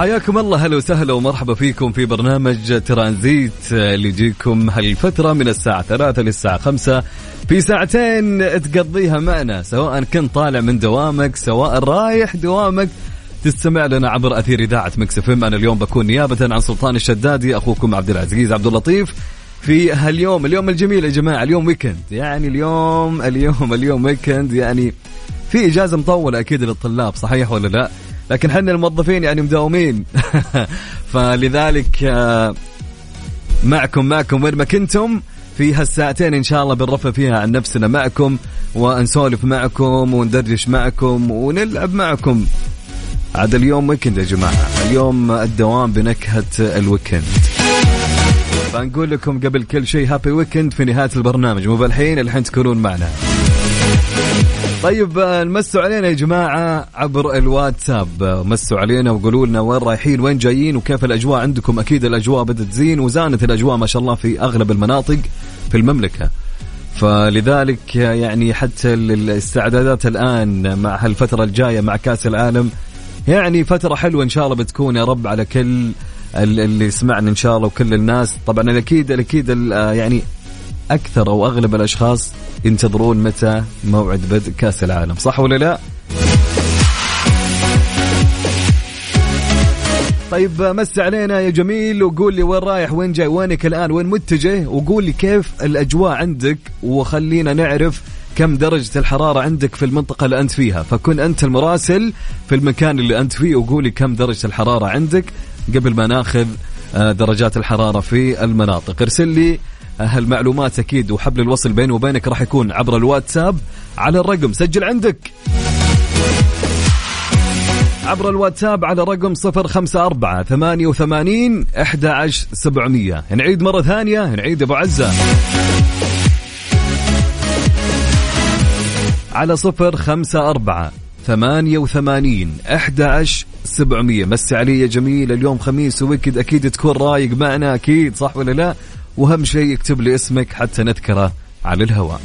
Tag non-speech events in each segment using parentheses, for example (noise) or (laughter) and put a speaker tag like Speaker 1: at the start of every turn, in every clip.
Speaker 1: حياكم الله. هلا وسهلا ومرحبا فيكم في برنامج ترانزيت. اللي يجيكم هالفترة من الساعة ثلاثة للساعة خمسة في ساعتين تقضيها معنا سواء كنت طالع من دوامك سواء رايح دوامك. تستمع لنا عبر أثير إذاعة Mix FM. أنا اليوم بكون نيابة عن سلطان الشدادي أخوكم عبد العزيز عبد اللطيف في هاليوم. اليوم الجميل يا جماعة اليوم weekend يعني اليوم اليوم اليوم weekend يعني في إجازة مطولة أكيد للطلاب صحيح ولا لا؟ لكن حنا الموظفين يعني مداومين. (laughs) فلذلك آه، معكم معكم وين ما كنتم في هالساعتين إن شاء الله بنرفه فيها عن نفسنا معكم ونسولف معكم وندردش معكم ونلعب معكم. عاد اليوم weekend يا جماعة. اليوم الدوام بنكهة ال weekend فنقول لكم قبل كل شيء happy weekend في نهاية البرنامج. مو بالحين الحين تكونون معنا. طيب آه، نمسوا علينا يا جماعة عبر الواتساب. آه، مسوا علينا وقولوا لنا وين رايحين وين جايين وكيف الأجواء عندكم. أكيد الأجواء بدأت تزين وزانت الأجواء ما شاء الله في أغلب المناطق في المملكة. فلذلك آه، يعني حتى ال- الاستعدادات الآن مع هالفترة الجاية مع كأس العالم يعني فترة حلوة إن شاء الله بتكون يا رب على كل ال- اللي يسمعنا إن شاء الله وكل الناس. طبعا الأكيد الأكيد ال- يعني أكثر أو أغلب الأشخاص ينتظرون متى موعد بدء كأس العالم صح ولا لا؟ طيب مس علينا يا جميل وقول لي وين رايح وين جاي وينك الآن وين متجه؟ وقول لي كيف الأجواء عندك وخلينا نعرف كم درجة الحرارة عندك في المنطقة اللي أنت فيها. فكن أنت المراسل في المكان اللي أنت فيه وقولي كم درجة الحرارة عندك قبل ما ناخذ آه، درجات الحرارة في المناطق. ارسل لي هالمعلومات أكيد وحبل الوصل بيني وبينك راح يكون عبر الواتساب على الرقم سجل عندك. عبر الواتساب على رقم صفر خمسة أربعة ثمانية وثمانين أحد عشر سبعمية. نعيد مرة ثانية نعيد أبو عزة. على صفر خمسة أربعة ثمانية وثمانين أحد عشر سبعمية. مسي علي يا جميل اليوم خميس وويكد أكيد تكون رايق معنا أكيد صح ولا لا؟ وأهم شيء اكتب لي اسمك حتى نذكره على الهواء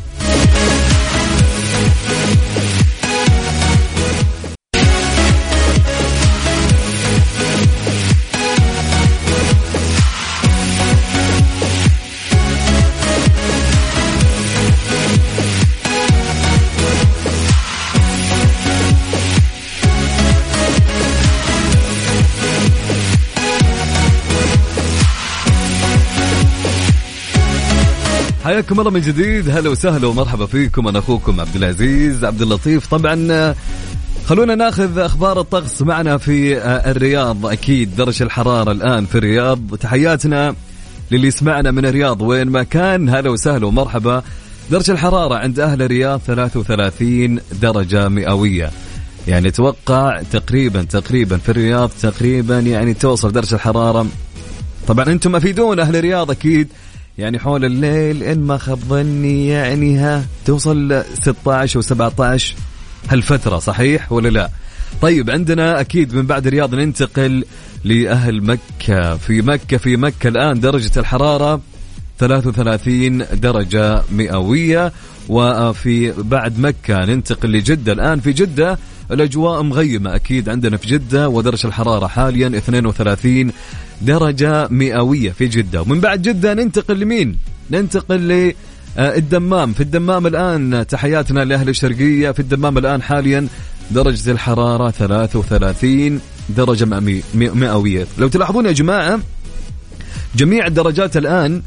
Speaker 1: حياكم الله من جديد. هلا وسهلا ومرحبا فيكم. أنا أخوكم عبد العزيز عبد اللطيف. طبعا خلونا ناخذ أخبار الطقس معنا في آه، الرياض. أكيد درجة الحرارة الآن في الرياض. تحياتنا للي يسمعنا من الرياض. وين ما كان هلا وسهلا ومرحبا. درجة الحرارة عند أهل الرياض 33 درجة مئوية. يعني أتوقع تقريبا تقريبا في الرياض تقريبا يعني توصل درجة الحرارة. طبعا أنتم أفيدون أهل الرياض أكيد. يعني حول الليل إن ما خاب ظني يعني ها توصل 16 و17 هالفتره صحيح ولا لا؟ طيب عندنا أكيد من بعد الرياض ننتقل لأهل مكة. في مكة في مكة الآن درجة الحرارة 33 درجة مئوية وفي بعد مكة ننتقل لجدة. الآن في جدة الأجواء مغيمة أكيد عندنا في جدة ودرجة الحرارة حاليا 32 درجة مئوية في جدة. ومن بعد جدة ننتقل لمين؟ ننتقل ل آه، في الدمام الآن تحياتنا لأهل الشرقية. في الدمام الآن حاليا درجة الحرارة 33 درجة مئوي- مئوية. لو تلاحظون يا جماعة جميع الدرجات الآن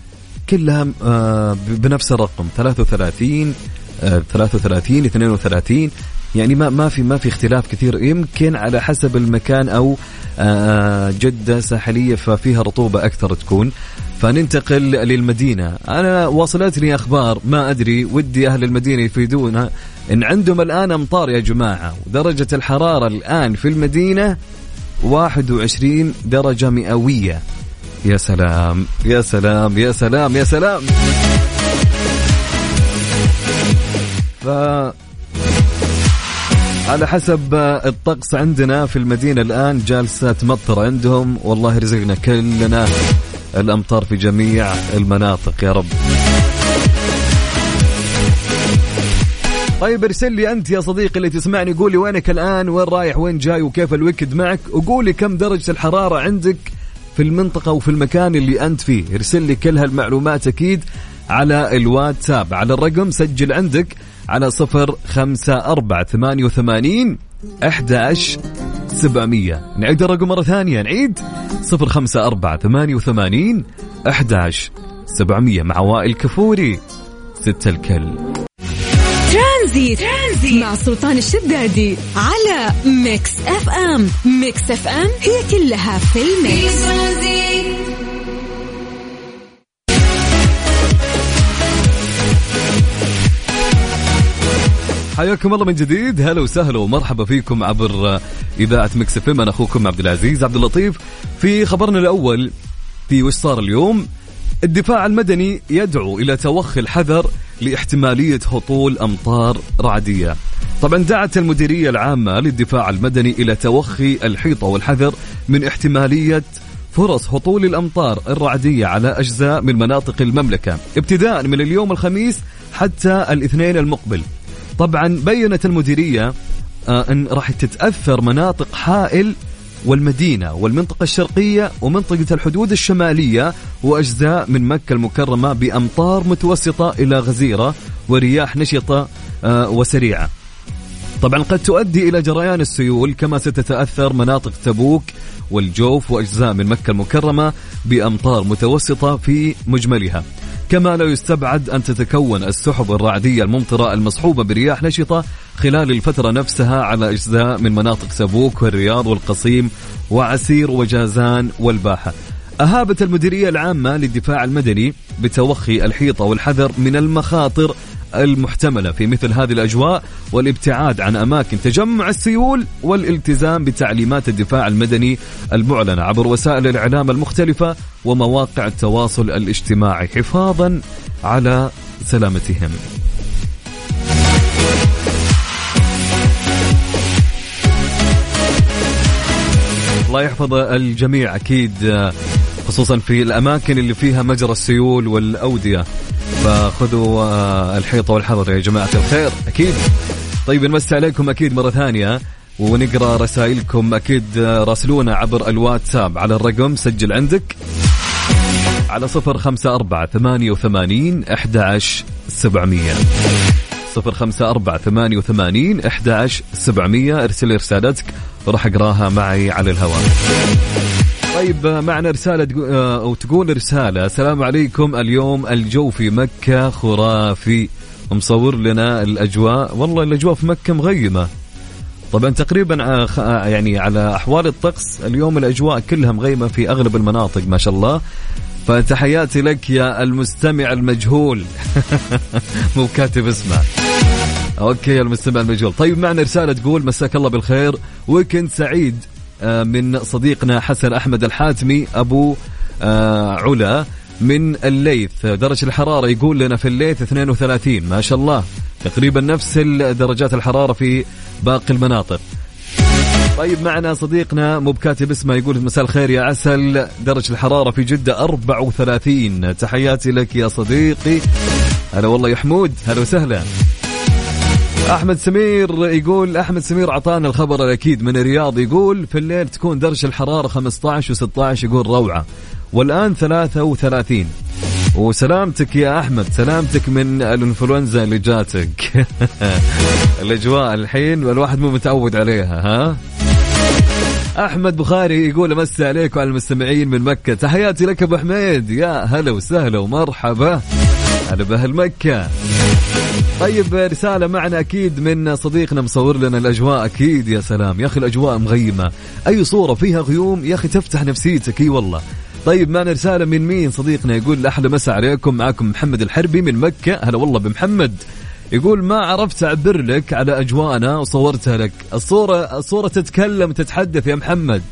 Speaker 1: كلها آه، بنفس الرقم 33 آه، 33 32 يعني ما ما في ما في اختلاف كثير. يمكن على حسب المكان أو آه، جدة ساحلية ففيها رطوبة أكثر تكون. فننتقل للمدينة. أنا وصلتني أخبار ما أدري ودي أهل المدينة يفيدونا. إن عندهم الآن أمطار يا جماعة. ودرجه الحرارة الآن في المدينة 21 درجة مئوية. يا سلام يا سلام يا سلام يا سلام. ف على حسب الطقس عندنا في المدينة الآن جالسة تمطر عندهم. والله يرزقنا كلنا الأمطار في جميع المناطق يا رب. طيب ارسل لي أنت يا صديقي اللي تسمعني. قولي وينك الآن؟ وين رايح؟ وين جاي؟ وكيف الويكد معك؟ وقولي كم درجة الحرارة عندك في المنطقة وفي المكان اللي أنت فيه. ارسل لي كل هالمعلومات أكيد على الواتساب. على الرقم سجل عندك على صفر خمسة أربعة ثمانية وثمانين أحد سبعمية. نعيد الرقم مرة ثانية. نعيد. صفر خمسة أربعة ثمانية وثمانين أحد سبعمية. مع وائل كفوري ست الكل.
Speaker 2: ترانزيت. ترانزيت. مع سلطان الشدادي على Mix FM. Mix FM هي كلها في
Speaker 3: في
Speaker 2: ال mix.
Speaker 3: ترانزيت
Speaker 1: حياكم الله من جديد. هلا وسهلا ومرحبا فيكم عبر إذاعة مكس إف أنا أخوكم عبد العزيز عبد اللطيف. في خبرنا الأول في وش صار اليوم؟ الدفاع المدني يدعو إلى توخي الحذر لاحتمالية هطول أمطار رعدية. طبعا دعت المديرية العامة للدفاع المدني إلى توخي الحيطة والحذر من احتمالية فرص هطول الأمطار الرعدية على أجزاء من مناطق المملكة. ابتداء من اليوم الخميس حتى الاثنين المقبل. طبعا بينت المديرية آه، إن راح تتأثر مناطق حائل والمدينة والمنطقة الشرقية ومنطقة الحدود الشمالية وأجزاء من مكة المكرمة بأمطار متوسطة إلى غزيرة ورياح نشطة آه، وسريعة. طبعا قد تؤدي إلى جريان السيول كما ستتأثر مناطق تبوك والجوف وأجزاء من مكة المكرمة بأمطار متوسطة في مجملها. كما لا يستبعد أن تتكون السحب الرعدية الممطرة المصحوبة برياح نشطة خلال الفترة نفسها على أجزاء من مناطق تبوك والرياض والقصيم وعسير وجازان والباحة. أهابت المديرية العامة للدفاع المدني بتوخي الحيطة والحذر من المخاطر المحتملة في مثل هذه الأجواء والابتعاد عن أماكن تجمع السيول والالتزام بتعليمات الدفاع المدني المعلنة عبر وسائل الإعلام المختلفة ومواقع التواصل الاجتماعي. حفاظا على سلامتهم. الله يحفظ الجميع أكيد آه، خصوصا في الأماكن اللي فيها مجرى السيول والأودية. فخذوا آه، الحيطة والحذر يا جماعة الخير. أكيد. طيب نمسي عليكم أكيد مرة ثانية ونقرأ رسائلكم أكيد آه، راسلونا عبر الواتساب. على الرقم سجل عندك. على صفر خمسة أربعة ثمانية وثمانين أحد سبعمية. صفر خمسة أربعة ثمانية وثمانين أحد سبعمية. ارسل رسالتك وراح أقراها معي على الهواء. طيب معنا رسالة آه، أو تقول رسالة. السلام عليكم. اليوم الجو في مكة خرافي. مصور لنا الأجواء. والله الأجواء في مكة مغيمة. طبعا تقريبا آه، يعني على أحوال الطقس اليوم الأجواء كلها مغيمة في أغلب المناطق ما شاء الله. فتحياتي لك يا المستمع المجهول. (laughs) مو كاتب اسمه. okay يا المستمع المجهول. طيب معنا رسالة تقول مساك الله بالخير. weekend سعيد. من صديقنا حسن أحمد الحاتمي أبو آه، علا من الليث درجة الحرارة يقول لنا في الليث 32 ما شاء الله. تقريبا نفس درجات الحرارة في باقي المناطق. طيب معنا صديقنا مو بكاتب اسمه يقول مساء الخير يا عسل درجة الحرارة في جدة 34 تحياتي لك يا صديقي. هلا والله يا حمود هلا وسهلا. أحمد سمير يقول أحمد سمير أعطانا الخبر الأكيد من الرياض يقول في الليل تكون درجة الحرارة 15 و16 يقول روعة. والآن 33 وسلامتك يا أحمد سلامتك من الإنفلونزا اللي جاتك. (laughs) الأجواء الحين والواحد مو متعود عليها ها؟ أحمد بخاري يقول امسي عليك وعلى المستمعين من مكة. تحياتي لك أبو حميد. يا هلا وسهلا ومرحبا. هلا بأهل مكة. طيب رسالة معنا أكيد من صديقنا مصور لنا الأجواء. أكيد يا سلام. يا أخي الأجواء مغيمة. أي صورة فيها غيوم؟ يا أخي تفتح نفسيتك. إي والله. طيب معنا رسالة من مين؟ صديقنا يقول أحلى مساء عليكم. معكم محمد الحربي من مكة. هلا والله بمحمد. يقول ما عرفت أعبر لك على أجواءنا وصورتها لك. الصورة الصورة تتكلم وتتحدث يا محمد.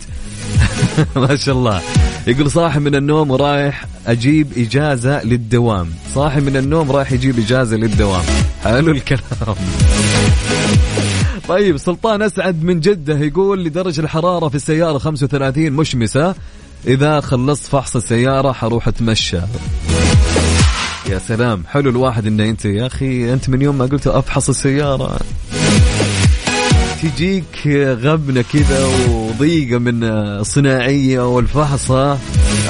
Speaker 1: (laughs) ما شاء الله. يقول صاحي من النوم ورايح أجيب إجازة للدوام. صاحي من النوم رايح يجيب إجازة للدوام. حلو الكلام. طيب سلطان أسعد من جدة يقول لدرجة الحرارة في السيارة 35 مشمسة. إذا خلصت فحص السيارة حروح أتمشى. يا سلام حلو الواحد إنه أنت يا أخي أنت من يوم ما قلت أفحص السيارة. تجيك غبنة كذا وضيقة من الصناعية والفحصة.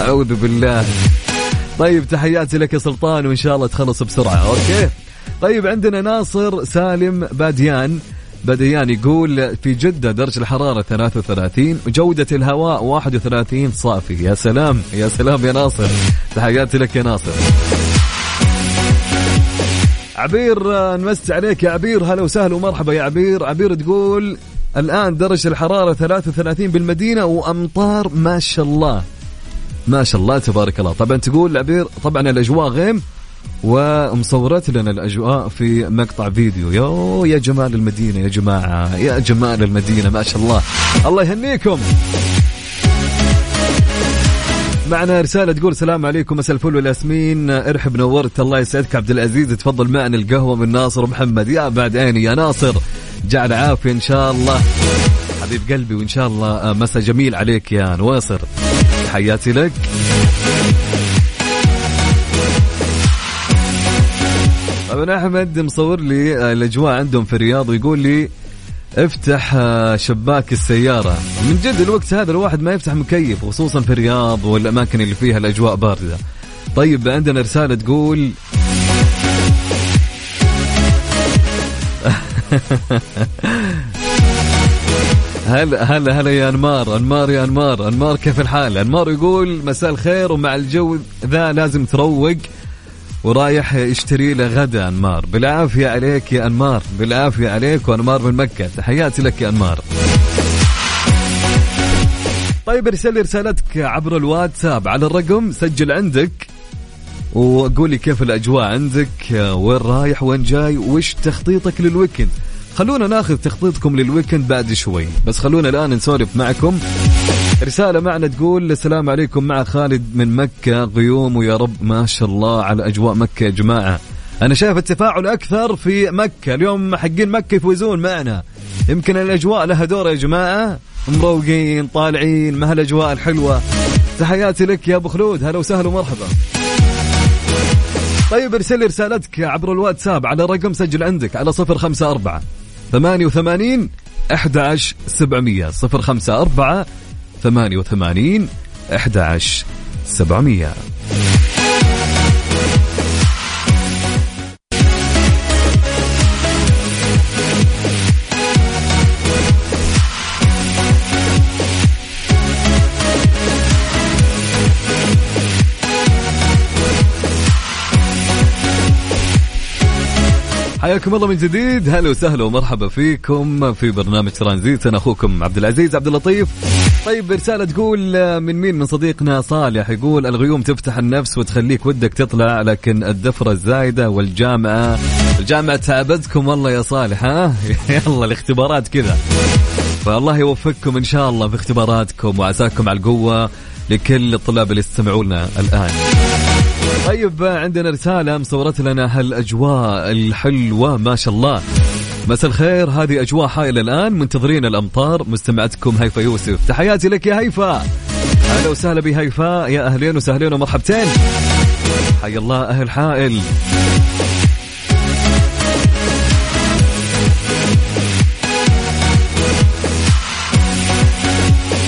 Speaker 1: أعوذ بالله. طيب تحياتي لك يا سلطان وإن شاء الله تخلص بسرعة. أوكي. طيب عندنا ناصر سالم باديان. بديان يقول في جدة درجة الحرارة 33 وجودة الهواء 31 صافي. يا سلام يا سلام يا ناصر. تحياتي لك يا ناصر. عبير نمسي عليك يا عبير. هلا وسهلا ومرحبا يا عبير. عبير تقول الآن درجة الحرارة 33 بالمدينة وأمطار ما شاء الله. ما شاء الله تبارك الله. طبعا تقول عبير طبعا الأجواء غيم ومصورت لنا الأجواء في مقطع فيديو. يو يا جمال المدينة يا جماعة يا جمال المدينة ما شاء الله. الله يهنيكم. معنا رسالة تقول السلام عليكم مساء الفل والياسمين ارحب نورت الله يسعدك عبد العزيز. تفضل معنا القهوة من ناصر ومحمد يا بعد عيني يا ناصر. جعل عافية إن شاء الله. حبيب قلبي وإن شاء الله مساء جميل عليك يا نواصر. حياتي لك. طبعا أحمد مصور لي الأجواء عندهم في الرياض ويقول لي افتح آه، شباك السيارة. من جد الوقت هذا الواحد ما يفتح مكيف خصوصا في الرياض والأماكن اللي فيها الأجواء باردة. طيب عندنا رسالة تقول (laughs) هلا هلا هلا يا أنمار أنمار يا أنمار أنمار كيف الحال؟ أنمار يقول مساء الخير ومع الجو ذا لازم تروق. ورايح يشتري له غدا أنمار. بالعافية عليك يا أنمار. بالعافية عليك وأنمار من مكة. تحياتي لك يا أنمار. طيب ارسل لي رسالتك عبر الواتساب. على الرقم سجل عندك وقولي كيف الأجواء عندك وين رايح وين جاي وش تخطيطك لل weekend. خلونا ناخذ تخطيطكم للويكند بعد شوي. بس خلونا الآن نسولف معكم. رسالة معنا تقول السلام عليكم مع خالد من مكة غيوم ويا رب ما شاء الله على أجواء مكة يا جماعة. أنا شايف التفاعل أكثر في مكة. اليوم حقين مكة يفوزون معنا. يمكن الأجواء لها دور يا جماعة. مروقين طالعين ما هالأجواء الحلوة. تحياتي لك يا أبو خلود. هلا وسهلا ومرحبا. طيب ارسل لي رسالتك عبر الواتساب على رقم سجل عندك على صفر خمسة أربعة 88 11700 054 88 11700 حياكم الله من جديد. هلا وسهلا ومرحبا فيكم في برنامج ترانزيت. أنا أخوكم عبد العزيز عبد اللطيف. طيب رسالة تقول من مين؟ من صديقنا صالح يقول الغيوم تفتح النفس وتخليك ودك تطلع لكن الدفرة الزايدة والجامعة. الجامعة تعبتكم والله يا صالح ها؟ (laughs) يلا الاختبارات كذا. فالله يوفقكم إن شاء الله في اختباراتكم وعساكم على القوة لكل الطلاب اللي يستمعونا الآن. طيب عندنا رسالة مصورت لنا هالأجواء الحلوة ما شاء الله. مساء الخير هذه أجواء حائلة الآن منتظرين الأمطار. مستمعتكم هيفا يوسف. تحياتي لك يا هيفا. أهلا وسهلا بهيفاء يا أهلين وسهلين ومرحبتين. حي الله أهل حائل.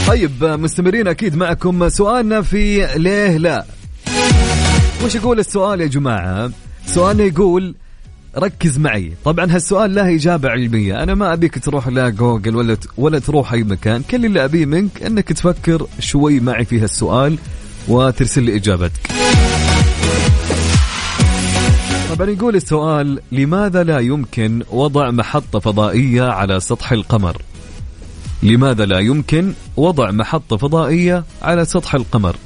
Speaker 1: طيب مستمرين أكيد معكم سؤالنا في ليه لا. وش يقول السؤال يا جماعة؟ سؤالنا يقول ركز معي. طبعا هالسؤال له إجابة علمية. أنا ما أبيك تروح لا جوجل ولا ولا تروح أي مكان. كل اللي أبيه منك أنك تفكر شوي معي في هالسؤال وترسل لي إجابتك. طبعا يقول السؤال لماذا لا يمكن وضع محطة فضائية على سطح القمر؟ لماذا لا يمكن وضع محطة فضائية على سطح القمر؟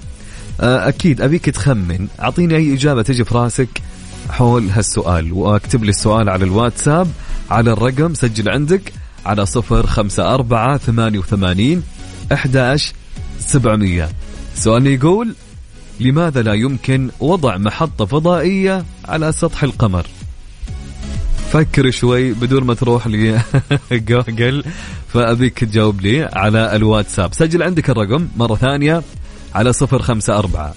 Speaker 1: آه، أكيد. أبيك تخمن. أعطيني أي إجابة تجي في راسك حول هالسؤال وأكتب لي السؤال على الواتساب على الرقم سجل عندك على صفر خمسة أربعة ثمانية وثمانين أحداش سبعمية. سؤال يقول لماذا لا يمكن وضع محطة فضائية على سطح القمر؟ فكر شوي بدون ما تروح لي (laughs) جوجل. فأبيك تجاوب لي على الواتساب. سجل عندك الرقم مرة ثانية. على صفر خمسة أربعة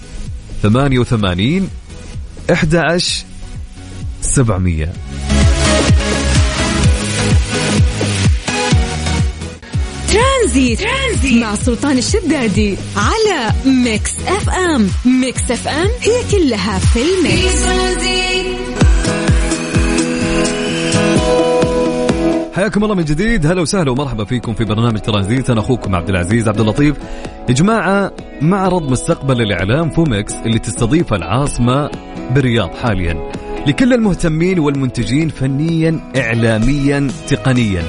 Speaker 1: ثمانية وثمانين أحد سبعمية
Speaker 2: Tranzit. Tranzit مع سلطان الشدادي على Mix FM Mix FM هي كلها في ال mix
Speaker 1: حياكم الله من جديد. هلا وسهلا ومرحبا فيكم في برنامج ترانزيت أنا أخوكم عبد العزيز عبد اللطيف. يا جماعة معرض مستقبل الإعلام فومكس اللي تستضيفه العاصمة بالرياض حاليا. لكل المهتمين والمنتجين فنيا اعلاميا تقنيا.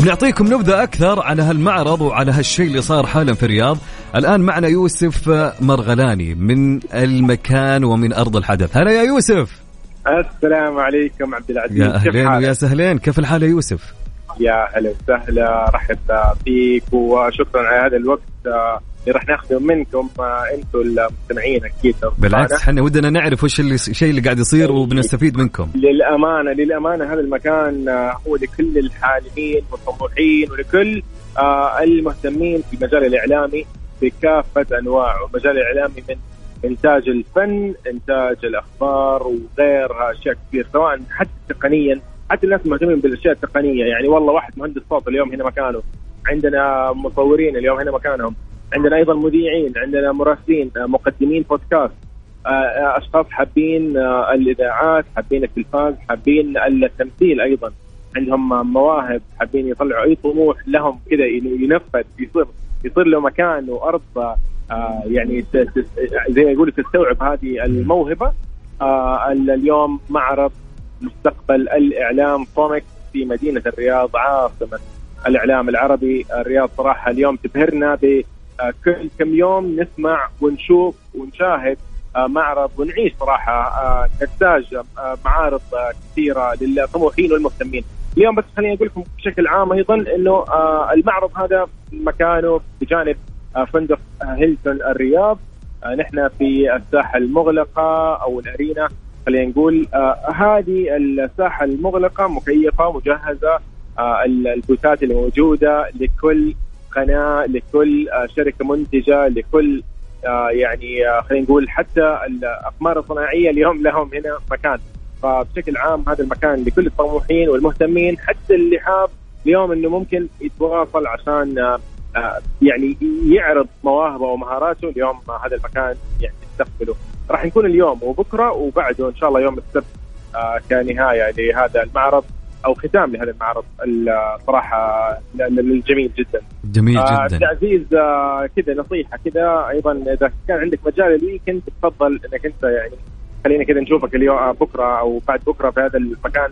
Speaker 1: بنعطيكم نبذة أكثر على هالمعرض وعلى هالشيء اللي صار حالا في الرياض. الآن معنا يوسف مرغلاني من المكان ومن أرض الحدث. هلا يا يوسف.
Speaker 4: السلام عليكم عبد العزيز.
Speaker 1: يا أهلين ويا سهلين. كيف الحال يا يوسف؟
Speaker 4: يا هلا وسهلا. رحب فيك وشكرا على هذا الوقت. اللي راح ناخذه منكم. أنتم المستمعين أكيد.
Speaker 1: بالعكس إحنا ودنا نعرف وش اللي الشيء اللي قاعد يصير وبنستفيد منكم.
Speaker 4: للأمانة للأمانة هذا المكان هو لكل الحالمين والطموحين ولكل آه، المهتمين في المجال الإعلامي بكافة أنواعه، المجال الإعلامي من إنتاج الفن، إنتاج الأخبار وغيرها اشياء كثير سواء حتى تقنيا حتى الناس المهتمين بالأشياء التقنية. يعني والله واحد مهندس صوت اليوم هنا مكانه. عندنا مصورين اليوم هنا مكانهم. عندنا أيضا مذيعين عندنا مراسلين آه، مقدمين بودكاست. آه، آه، أشخاص حابين الإذاعات حابين التلفاز حابين التمثيل أيضا. عندهم مواهب حابين يطلعوا أي طموح لهم كذا ينفذ يصير يصير له مكان وأرض. يعني زي ما يقولوا تستوعب هذه الموهبة اليوم معرض مستقبل الإعلام فومكس في مدينة الرياض عاصمة الإعلام العربي الرياض صراحة اليوم تبهرنا ب آه، كم يوم نسمع ونشوف ونشاهد آه، معرض ونعيش صراحة آه، نحتاج معارض كثيرة للطموحين والمهتمين. اليوم بس خليني أقول لكم بشكل عام أيضا إنه المعرض هذا مكانه بجانب فندق هيلتون الرياض. نحن في الساحة المغلقة أو الأرينا خلينا نقول. هذه الساحة المغلقة مكيفة مجهزة. البوثات اللي موجودة لكل قناة لكل آه، شركة منتجة لكل آه، يعني آه، خلينا نقول حتى الأقمار الصناعية اليوم لهم هنا مكان. فبشكل عام هذا المكان لكل الطموحين والمهتمين حتى اللي حاب اليوم إنه ممكن يتواصل عشان يعني يعرض مواهبه ومهاراته اليوم هذا المكان يعني يستقبله راح نكون اليوم وبكره وبعده إن شاء الله يوم السبت كنهاية لهذا المعرض أو ختام لهذا المعرض الصراحه الجميل جدا.
Speaker 1: جميل
Speaker 4: آه،
Speaker 1: جدا.
Speaker 4: آه كذا نصيحة كذا أيضا إذا كان عندك مجال الويكند تفضل إنك أنت يعني خلينا كذا نشوفك اليوم آه بكرة أو بعد بكرة في هذا المكان.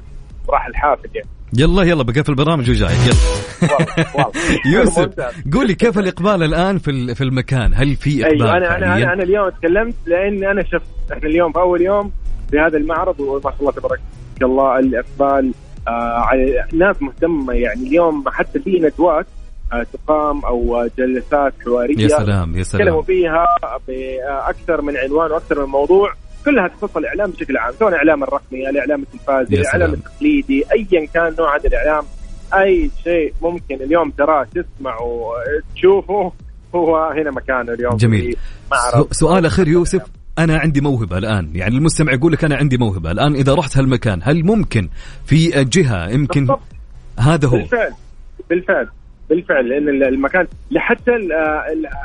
Speaker 4: راح الحافل يعني.
Speaker 1: يلا يلا بقى في البرامج وجاي. يلا. يوسف قول لي كيف الإقبال الآن في في المكان؟ هل في إقبال
Speaker 4: أيوة أنا أنا أنا اليوم تكلمت لأن أنا شفت إحنا اليوم في أول يوم في هذا المعرض وما شاء الله تبارك الله الإقبال آه على ناس مهتمة يعني. اليوم حتى في ندوات آه تقام أو جلسات حوارية
Speaker 1: يا سلام يا سلام.
Speaker 4: تكلموا فيها بأكثر من عنوان وأكثر من موضوع. كلها تخص الإعلام بشكل عام سواء الاعلام الرقمي الإعلام التلفازي الإعلام التقليدي ايا كان نوع هذا الإعلام أي شيء ممكن اليوم تراه تسمع وتشوفه هو هنا مكانه اليوم
Speaker 1: جميل. سؤال أخير يوسف أنا عندي موهبة الآن يعني المستمع يقول لك أنا عندي موهبة الآن إذا رحت هالمكان هل ممكن في جهة يمكن بالضبط. هذا هو؟
Speaker 4: بالفعل بالفعل بالفعل لأن المكان لحتى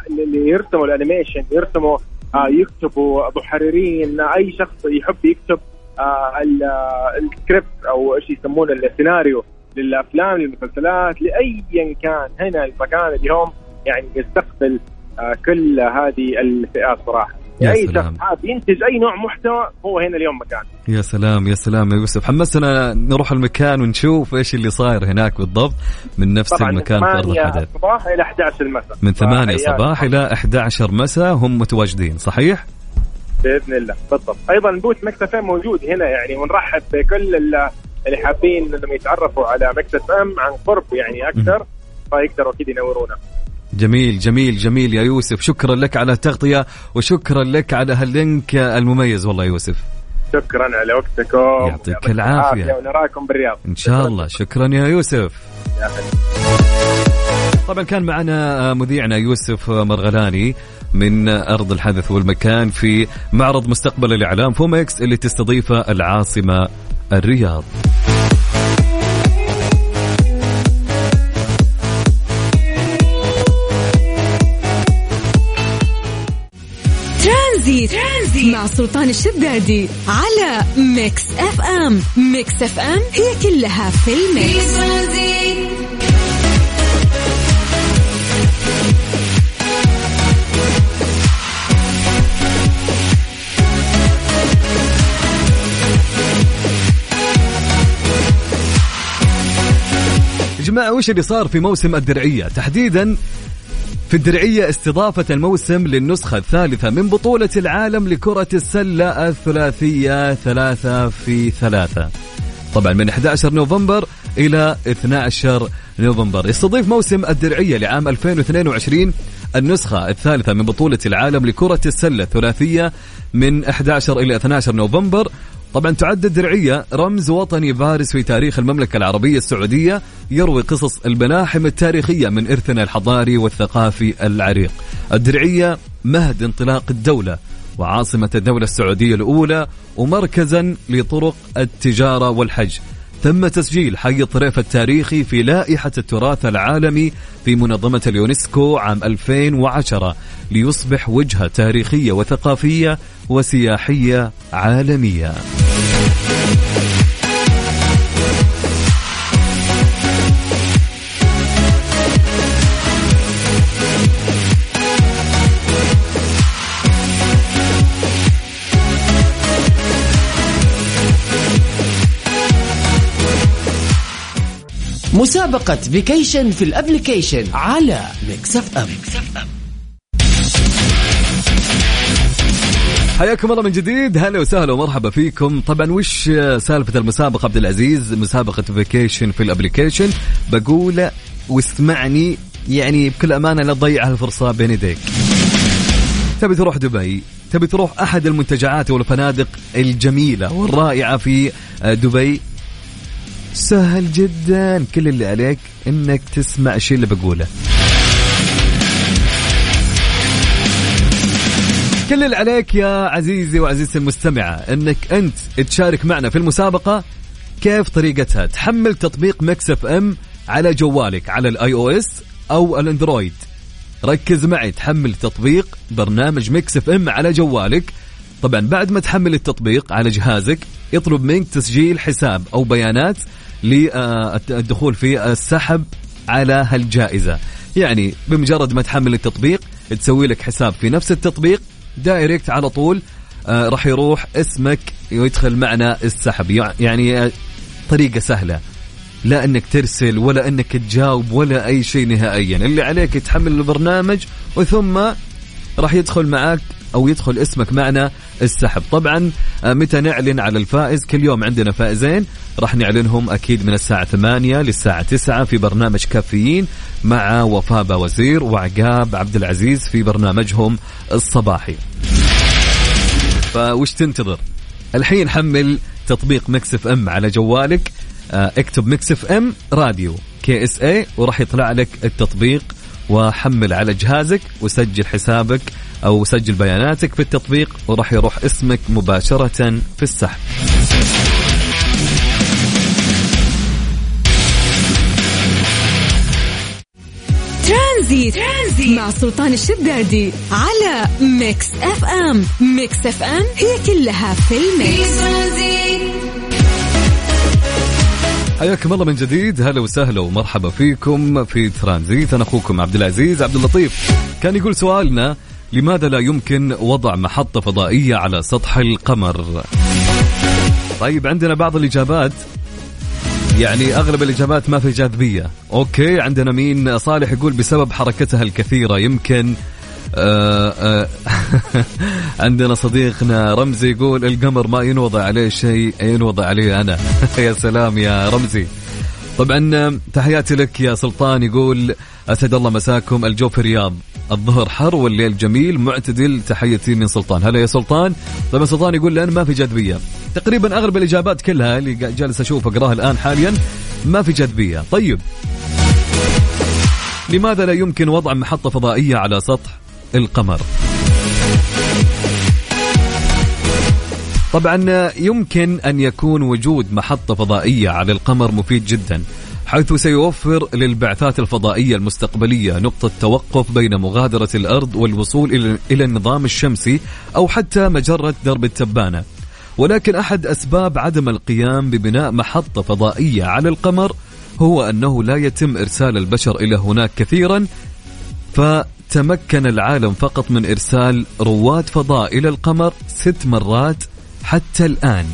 Speaker 4: اللي يرسموا الأنيميشن يرسموا آه يكتبوا محررين أي شخص يحب يكتب آه آه، السكريبت أو إيش يسمونه السيناريو للأفلام للمسلسلات لايا كان هنا المكان اليوم يعني يستقبل كل هذه الفئات
Speaker 1: صراحة.
Speaker 4: أي
Speaker 1: سلام.
Speaker 4: شخص حاب ينتج أي نوع محتوى هو هنا اليوم مكان
Speaker 1: يا سلام يا سلام يا يوسف. حمسنا نروح المكان ونشوف إيش اللي صاير هناك بالضبط من نفس
Speaker 4: طبعا
Speaker 1: المكان في أرض
Speaker 4: 8
Speaker 1: الحدث
Speaker 4: الصباح إلى 11 المساء.
Speaker 1: من 8
Speaker 4: فحياك.
Speaker 1: صباح إلى 11 مساء هم متواجدين صحيح؟
Speaker 4: بإذن الله بالضبط. أيضا booth Mix FM موجود هنا يعني ونرحب بكل ال- اللي حابين إنهم يتعرفوا على Mix FM عن قرب يعني أكثر. فيقدروا أكيد ينورونا
Speaker 1: جميل جميل جميل يا يوسف. شكرا لك على التغطية وشكرا لك على هال link المميز. والله يوسف.
Speaker 4: شكرا على وقتكم.
Speaker 1: يعطيك العافية.
Speaker 4: ونراكم بالرياض.
Speaker 1: إن شاء الله. شكرا يا يوسف.
Speaker 4: يا.
Speaker 1: طبعا كان معنا مذيعنا يوسف مرغلاني من أرض الحدث والمكان في معرض مستقبل الإعلام FOMEX اللي تستضيفه العاصمة الرياض.
Speaker 2: Tranzit. Tranzit مع سلطان الشدادي على Mix FM Mix FM هي كلها في
Speaker 3: ال
Speaker 1: mix جماعة وش اللي صار في موسم الدرعية؟ تحديدا في الدرعية استضافة الموسم للنسخة الثالثة من بطولة العالم لكرة السلة الثلاثية ثلاثة في ثلاثة. طبعا من 11 نوفمبر إلى 12 نوفمبر يستضيف موسم الدرعية لعام 2022 النسخة الثالثة من بطولة العالم لكرة السلة الثلاثية من 11 إلى 12 نوفمبر طبعا تعد الدرعية رمز وطني بارز في تاريخ المملكة العربية السعودية يروي قصص الملاحم التاريخية من إرثنا الحضاري والثقافي العريق. الدرعية مهد انطلاق الدولة وعاصمة الدولة السعودية الأولى ومركزا لطرق التجارة والحج. تم تسجيل حي الطريف التاريخي في لائحة التراث العالمي في منظمة اليونسكو عام 2010 ليصبح وجهة تاريخية وثقافية وسياحية عالمية.
Speaker 5: مسابقة vacation في ال application على Mix FM
Speaker 1: حياكم الله من جديد. هلا وسهلا ومرحبا فيكم. طبعا وش سالفة المسابقة عبد العزيز؟ مسابقة vacation في ال application. بقول واسمعني يعني بكل أمانة لا تضيع هالفرصة بين يديك. تبي تروح دبي؟ تبي تروح أحد المنتجعات والفنادق الجميلة والرائعة في دبي؟ سهل جدا. كل اللي عليك إنك تسمع الشيء اللي بقوله. كل اللي عليك يا عزيزي وعزيزتي المستمعة إنك أنت تشارك معنا في المسابقة كيف طريقتها؟ تحمل تطبيق Mix FM على جوالك على ال iOS أو ال Android. ركز معي تحمل تطبيق برنامج Mix FM على جوالك. طبعا بعد ما تحمل التطبيق على جهازك يطلب منك تسجيل حساب أو بيانات للدخول في السحب على هالجائزة. يعني بمجرد ما تحمل التطبيق تسوي لك حساب في نفس التطبيق دايركت على طول. آه، راح يروح اسمك ويدخل معنا السحب. يعني آه، طريقة سهلة. لا إنك ترسل ولا إنك تجاوب ولا أي شيء نهائيا. اللي عليك تحمل البرنامج وثم راح يدخل معك أو يدخل اسمك معنا السحب. طبعا آه، متى نعلن على الفائز؟ كل يوم عندنا فائزين. راح نعلنهم أكيد من الساعة 8 للساعة 9 في برنامج كافيين مع وفاء وزير وعقاب عبد العزيز في برنامجهم الصباحي. فوش تنتظر؟ الحين حمل تطبيق Mix FM على جوالك. آه، اكتب Mix FM Radio KSA وراح يطلع لك التطبيق. وحمل على جهازك وسجل حسابك أو سجل بياناتك في التطبيق وراح يروح اسمك مباشرة في السحب.
Speaker 2: Tranzit. Tranzit مع سلطان الشدادي على Mix FM. Mix FM هي كلها في ال
Speaker 3: mix.
Speaker 1: حياكم الله من جديد. هلا وسهلا ومرحبا فيكم في ترانزيت. أنا أخوكم عبد العزيز عبد اللطيف. كان يقول سؤالنا لماذا لا يمكن وضع محطة فضائية على سطح القمر؟ طيب عندنا بعض الإجابات. يعني أغلب الإجابات ما في جاذبية. أوكي عندنا مين؟ صالح يقول بسبب حركتها الكثيرة يمكن آه آه (laughs) عندنا صديقنا رمزي يقول القمر ما ينوضع عليه شيء ينوضع عليه أنا. (laughs) يا سلام يا رمزي. طبعا تحياتي لك يا سلطان يقول أسعد الله مساكم الجو في الرياض الظهر حر والليل جميل معتدل تحياتي من سلطان. هلا يا سلطان. طبعا سلطان يقول لأن ما في جاذبية. تقريبا أغلب الإجابات كلها اللي جالس أشوف أقراها الآن حاليا ما في جاذبية. طيب. لماذا لا يمكن وضع محطة فضائية على سطح القمر؟ طبعا يمكن أن يكون وجود محطة فضائية على القمر مفيد جدا حيث سيوفر للبعثات الفضائية المستقبلية نقطة توقف بين مغادرة الأرض والوصول إلى النظام الشمسي أو حتى مجرة درب التبانة. ولكن أحد أسباب عدم القيام ببناء محطة فضائية على القمر هو أنه لا يتم إرسال البشر إلى هناك كثيرا فتمكن العالم فقط من إرسال رواد فضاء إلى القمر ست مرات حتى الآن.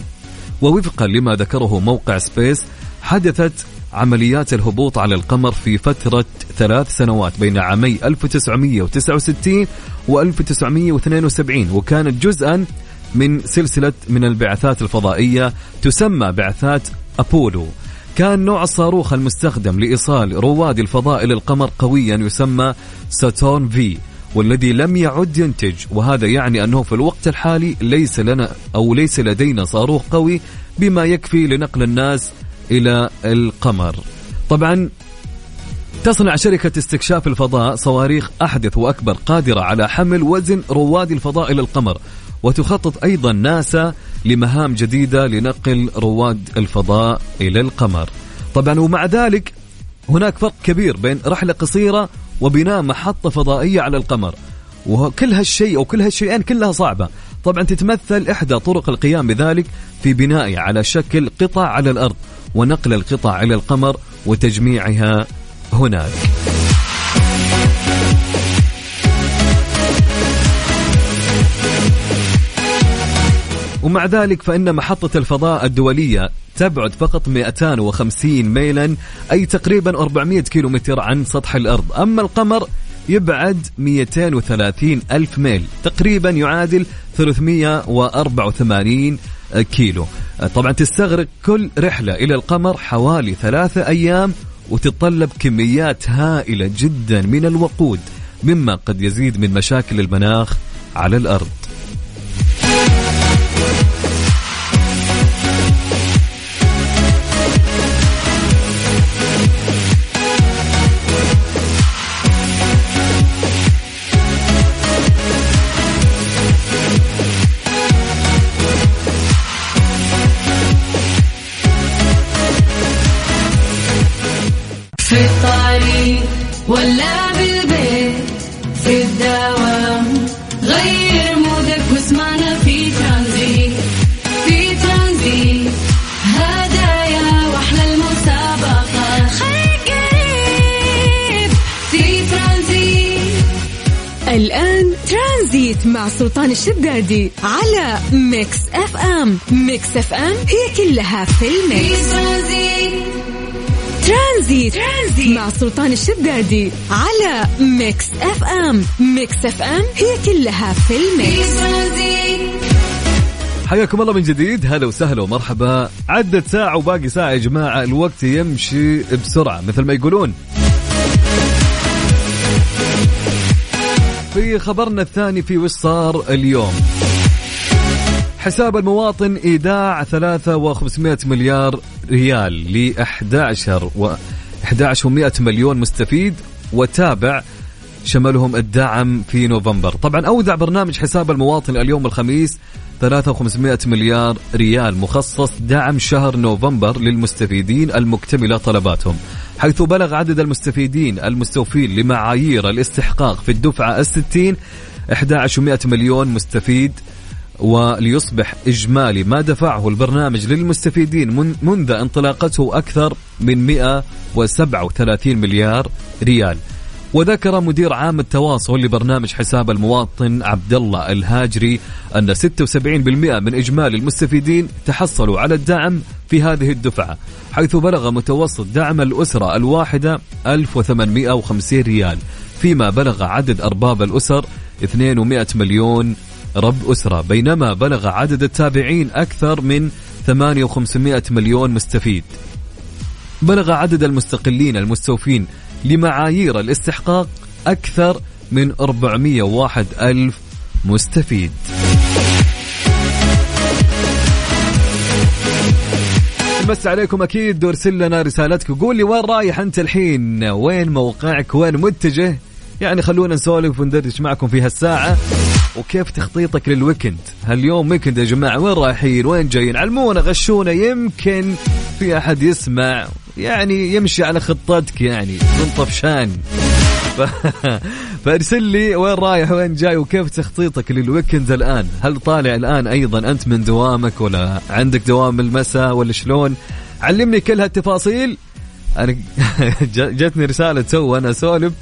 Speaker 1: ووفقا لما ذكره موقع سبيس حدثت عمليات الهبوط على القمر في فترة ثلاث سنوات بين عامي 1969 و 1972 وكانت جزءا من سلسلة من البعثات الفضائية تسمى بعثات أبولو. كان نوع الصاروخ المستخدم لإيصال رواد الفضاء إلى القمر قويا يسمى ساتورن في. والذي لم يعد ينتج. وهذا يعني أنه في الوقت الحالي ليس لنا أو ليس لدينا صاروخ قوي بما يكفي لنقل الناس إلى القمر. طبعا تصنع شركة استكشاف الفضاء صواريخ أحدث وأكبر قادرة على حمل وزن رواد الفضاء إلى القمر وتخطط أيضا ناسا لمهام جديدة لنقل رواد الفضاء إلى القمر. طبعا ومع ذلك هناك فرق كبير بين رحلة قصيرة وبناء محطة فضائية على القمر. وكل هالشيء أو كل هالشيئين كلها صعبة. طبعا تتمثل إحدى طرق القيام بذلك في بنائه على شكل قطع على الأرض ونقل القطع إلى القمر وتجميعها هناك. ومع ذلك فإن محطة الفضاء الدولية تبعد فقط 250 ميلا أي تقريبا 400 كيلومتر عن سطح الأرض. أما القمر يبعد 230 ألف ميل تقريبا يعادل 384 كيلو. طبعا تستغرق كل رحلة إلى القمر حوالي ثلاثة أيام وتتطلب كميات هائلة جدا من الوقود مما قد يزيد من مشاكل المناخ على الأرض.
Speaker 2: مع سلطان الشدادي على Mix FM. Mix FM هي كلها في ال
Speaker 3: mix.
Speaker 2: Tranzit. Tranzit, مع سلطان الشدادي على Mix FM. Mix FM هي كلها في ال
Speaker 3: mix.
Speaker 1: حياكم الله من جديد. هلا وسهلا ومرحبا. عدت ساعة وباقي ساعة يا جماعة. الوقت يمشي بسرعة. مثل ما يقولون في خبرنا الثاني في وش صار اليوم. حساب المواطن إيداع ثلاثة وخمسمائة مليار ريال ل 11 و 11 و100 مليون مستفيد وتابع شملهم الدعم في نوفمبر. طبعا أودع برنامج حساب المواطن اليوم الخميس 3500 مليار ريال مخصص دعم شهر نوفمبر للمستفيدين المكتملة طلباتهم. حيث بلغ عدد المستفيدين المستوفين لمعايير الاستحقاق في الدفعة الستين 11 مليون مستفيد وليصبح إجمالي ما دفعه البرنامج للمستفيدين من منذ انطلاقته أكثر من 137 مليار ريال. وذكر مدير عام التواصل لبرنامج حساب المواطن عبد الله الهاجري أن 76% من إجمالي المستفيدين تحصلوا على الدعم في هذه الدفعة حيث بلغ متوسط دعم الأسرة الواحدة 1850 ريال فيما بلغ عدد أرباب الأسر 200 مليون رب أسرة بينما بلغ عدد التابعين أكثر من 8500 مليون مستفيد. بلغ عدد المستقلين المستوفين لمعايير الاستحقاق أكثر من 401 ألف مستفيد. بس عليكم. أكيد وارسل لنا رسالتك. قول لي وين رايح أنت الحين؟ وين موقعك؟ وين متجه؟ يعني خلونا نسولف وندردش معكم في هالساعة. وكيف تخطيطك لل weekend؟ هاليوم weekend يا جماعة وين رايحين؟ وين جايين؟ علمونا غششونا. يمكن في أحد يسمع يعني يمشي على خطتك يعني من طفشان. ف... فارسل لي وين رايح وين جاي وكيف تخطيطك لل weekend الآن؟ هل طالع الآن أيضا أنت من دوامك ولا عندك دوام المساء ولا شلون؟ علمني كل هالتفاصيل. أنا (laughs) جتني رسالة تو وأنا أسولف.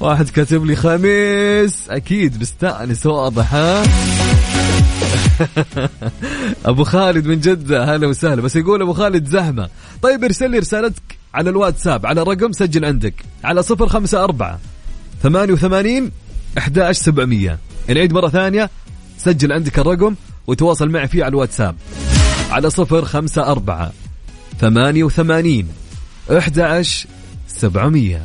Speaker 1: واحد كاتب لي خميس. أكيد بستانس واضح ها؟ (laughs) ابو خالد من جدة هلا وسهلا. بس يقول أبو خالد زحمة. طيب ارسل لي رسالتك على الواتساب على رقم سجل عندك. على 054 88 11700 نعيد مرة ثانية سجل عندك الرقم وتواصل معي فيه على الواتساب. على 054 88 11700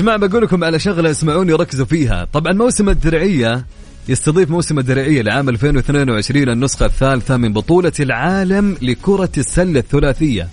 Speaker 1: جماعة بقول لكم على شغلة اسمعوني وركزوا فيها. طبعا موسم الدرعية يستضيف موسم الدرعية لعام 2022 النسخة الثالثة من بطولة العالم لكرة السلة الثلاثية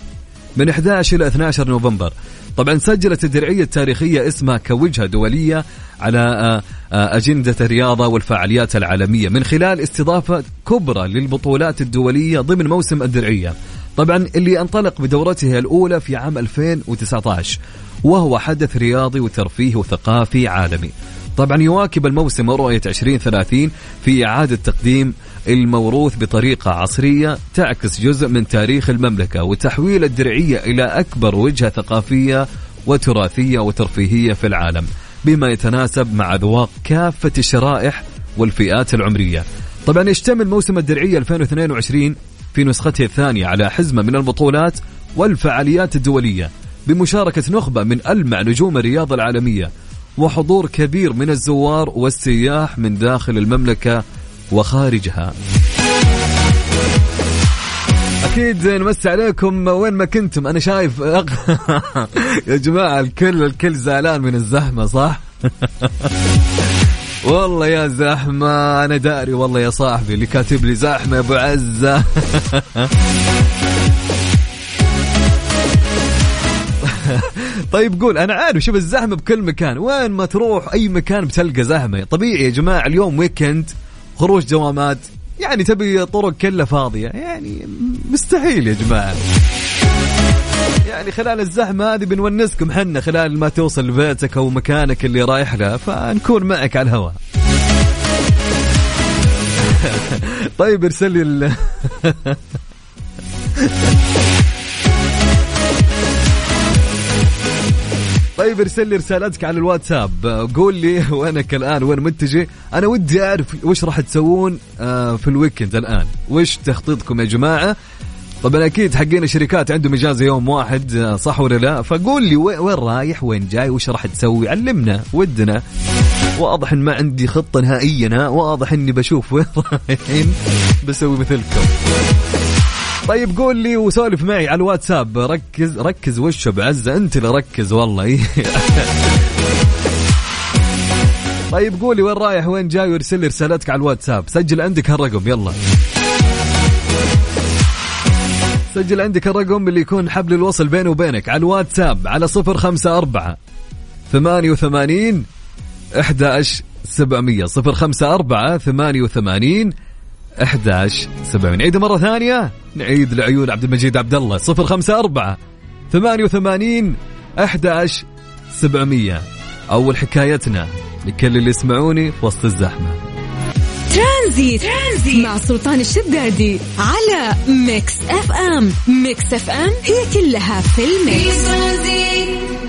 Speaker 1: من 11 إلى 12 نوفمبر. طبعا سجلت الدرعية التاريخية اسمها كوجهة دولية على آه، آه، أجندة الرياضة والفعاليات العالمية من خلال استضافة كبرى للبطولات الدولية ضمن موسم الدرعية. طبعا اللي انطلق بدورته الأولى في عام 2019 وهو حدث رياضي وترفيهي وثقافي عالمي. طبعا يواكب الموسم رؤية 2030 في إعادة تقديم الموروث بطريقة عصرية تعكس جزء من تاريخ المملكة وتحويل الدرعية إلى أكبر وجهة ثقافية وتراثية وترفيهية في العالم بما يتناسب مع أذواق كافة الشرائح والفئات العمرية. طبعا يشتمل موسم الدرعية 2022 في نسخته الثانية على حزمة من البطولات والفعاليات الدولية بمشاركة نخبة من ألمع نجوم الرياضة العالمية وحضور كبير من الزوار والسياح من داخل المملكة وخارجها. أكيد نمسي عليكم وين ما كنتم. أنا شايف (laughs) يا جماعة الكل الكل زعلان من الزحمة صح؟ (laughs) والله يا زحمة أنا داري والله يا صاحبي اللي كاتب لي زحمة يا أبو عزة. (laughs) (laughs) طيب قول أنا عارف شوف الزحمة بكل مكان وين ما تروح أي مكان بتلقى زحمة. طبيعي يا جماعة اليوم ويكند خروج دوامات يعني تبي طرق كلها فاضية. يعني مستحيل يا جماعة. يعني خلال الزحمة هذه بنونسكم حنا خلال ما توصل لبيتك أو مكانك اللي رايح له فنكون معك على الهواء. (laughs) طيب ارسل لي (laughs) طيب ارسل لي رسالتك على الواتساب. قول لي وينك الآن؟ وين متجه أنا ودي أعرف وش راح تسوون آه، في ال weekend الآن. وش تخطيطكم يا جماعة؟ طبعا أكيد حقين الشركات عندهم إجازة يوم واحد آه، صح ولا لا؟ فقول لي وين رايح؟ وين جاي؟ وش راح تسوي؟ علمنا ودنا. واضح إن ما عندي خطة نهائيا واضح إني بشوف وين (laughs) رايحين بسوي مثلكم. طيب قول لي وسولف معي على الواتساب. ركز ركز وش بعزة. انت اللي ركز والله. (laughs) طيب قولي وين رايح؟ وين جاي؟ وارسل لي رسالتك على الواتساب. سجل عندك هالرقم يلا. سجل عندك الرقم اللي يكون حبل الوصل بيني وبينك على الواتساب على صفر خمسة أربعة ثمانية وثمانين إحدى سبعمية. صفر خمسة أربعة ثمانية وثمانين 11 700 نعيدها مرة ثانية. نعيد لعيون عبد المجيد عبد الله. 054 88 11 700 أول حكايتنا. لكل اللي يسمعوني في وسط الزحمة.
Speaker 2: ترانزيت, ترانزيت. مع سلطان الشدادي على ميكس أف أم. ميكس أف أم هي كلها في
Speaker 3: في
Speaker 2: الميكس
Speaker 3: ترانزيت.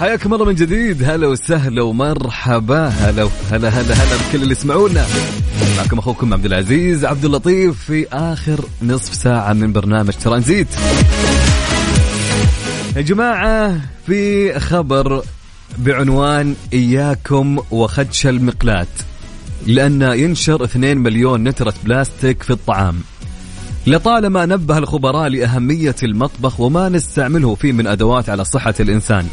Speaker 1: حياكم الله من جديد. هلا وسهلا ومرحبا. هلا هلا هلا هلا بكل اللي يسمعونا. معكم أخوكم عبد العزيز عبد اللطيف في آخر نصف ساعة من برنامج ترانزيت. يا جماعة في خبر بعنوان إياكم وخدش المقلاة لأن ينشر 2 مليون نترة بلاستيك في الطعام. لطالما نبه الخبراء لأهمية المطبخ وما نستعمله فيه من أدوات على صحة الإنسان.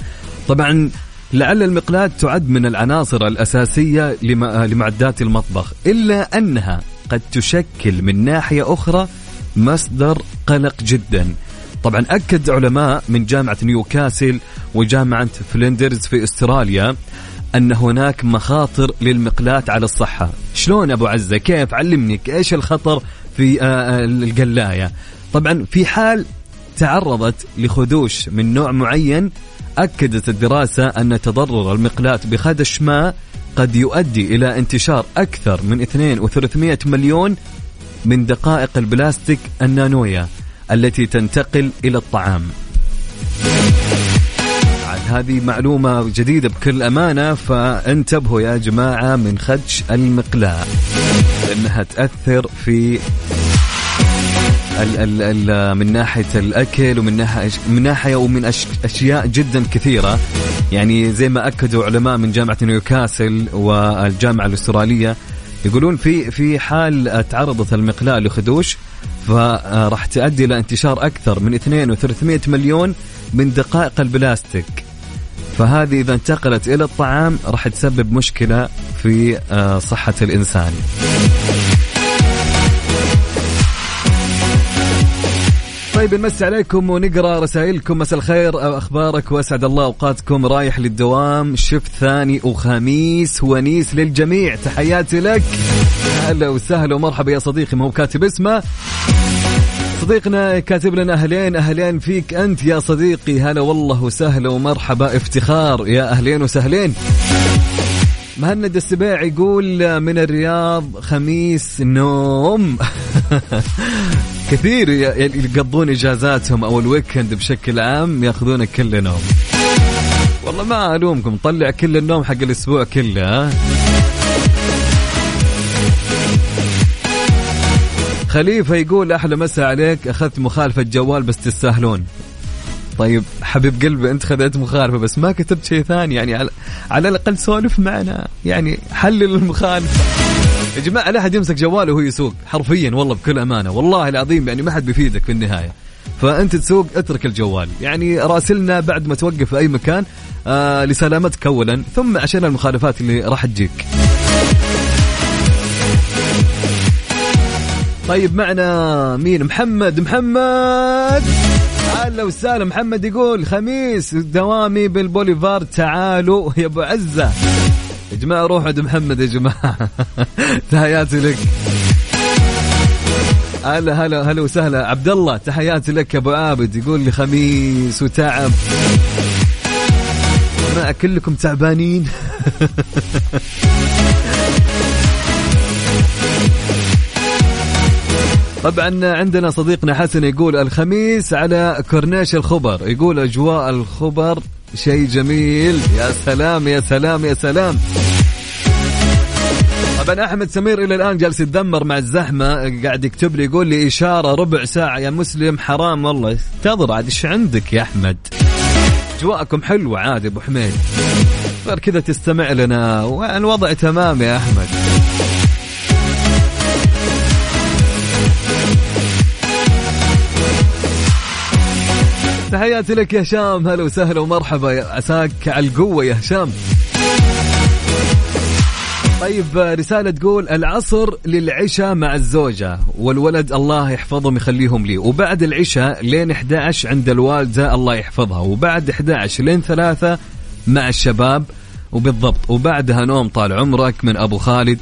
Speaker 1: طبعا لعل المقلاة تعد من العناصر الأساسية لم- لمعدات المطبخ إلا أنها قد تشكل من ناحية أخرى مصدر قلق جدا. طبعا أكد علماء من جامعة نيوكاسل وجامعة فلندرز في أستراليا أن هناك مخاطر للمقلاة على الصحة. شلون أبو عزة؟ كيف؟ علمني إيش الخطر في آه، آه، القلاية؟ طبعا في حال تعرضت لخدوش من نوع معين أكدت الدراسة أن تضرر المقلاة بخدش ما قد يؤدي إلى انتشار أكثر من 2 و300 مليون من دقائق البلاستيك النانوية التي تنتقل إلى الطعام. هذه معلومة جديدة بكل أمانة فانتبهوا يا جماعة من خدش المقلاة. لأنها تأثر في ال ال ال من ناحية الأكل ومن ناحية من ناحية ومن أش أشياء جدا كثيرة. يعني زي ما أكدوا علماء من جامعة نيوكاسل والجامعة الأسترالية يقولون في في حال تعرضت المقلاة لخدوش فراح تؤدي إلى انتشار أكثر من 2 و300 مليون من دقائق البلاستيك. فهذه إذا انتقلت إلى الطعام راح تسبب مشكلة في آه، صحة طيب نمسي عليكم ونقرأ رسائلكم. مساء الخير أخبارك؟ وأسعد الله أوقاتكم. رايح للدوام شفت ثاني وخميس ونيس للجميع. تحياتي لك. هلا وسهلا ومرحبا يا صديقي ما هو كاتب اسمه؟ صديقنا كاتب لنا أهلين أهلين فيك أنت يا صديقي. هلا والله وسهلا ومرحبا. افتخار يا أهلين وسهلين. مهند السبيع يقول من الرياض خميس نوم. (laughs) كثير يقضون إجازاتهم أو الويكند بشكل عام يأخذون كل نوم. والله ما ألومكم طلع كل النوم حق الأسبوع كله خليفة يقول أحلى مسا عليك أخذت مخالفة جوال بس تستاهلون. طيب حبيب قلبي انت خذيت مخالفة بس ما كتبت شيء ثاني يعني على, على الأقل سولف معنا يعني حلل المخالفة. يا جماعة لا أحد يمسك جواله وهو يسوق حرفيا والله بكل أمانة والله العظيم يعني ما حد بيفيدك في النهاية. فأنت تسوق اترك الجوال. يعني راسلنا بعد ما توقف في أي مكان آه لسلامتك اولا ثم عشان المخالفات اللي راح تجيك. طيب معنا مين؟ محمد محمد! هلا وسهلا محمد يقول خميس دوامي بالبوليفار تعالوا يا أبو عزة. يا جماعة روحوا عند محمد يا جماعة. (laughs) تحياتي لك. هلا هلا هلا وسهلا. عبد الله تحياتي لك يا أبو عابد. يقول لي خميس وتعب. ما كلكم تعبانين. (laughs) طبعا عندنا صديقنا حسن يقول الخميس على كورنيش الخبر. يقول أجواء الخبر شيء جميل. يا سلام يا سلام يا سلام. طبعا أحمد سمير إلى الآن جالس يتذمر مع الزحمة. قاعد يكتب لي يقول لي إشارة ربع ساعة. يا مسلم حرام والله. انتظر عاد إيش عندك يا أحمد؟ أجواءكم حلوة عادي أبو حميد. غير كذا تستمع لنا والوضع تمام يا أحمد. تحياتي لك يا هشام. هلا وسهلا ومرحبا. عساك على القوة يا هشام. طيب رسالة تقول العصر للعشاء مع الزوجة والولد الله يحفظهم يخليهم لي. وبعد العشاء لين 11 عند الوالدة الله يحفظها. وبعد 11 لين 3 مع الشباب. وبالضبط. وبعدها نوم طال عمرك من أبو خالد.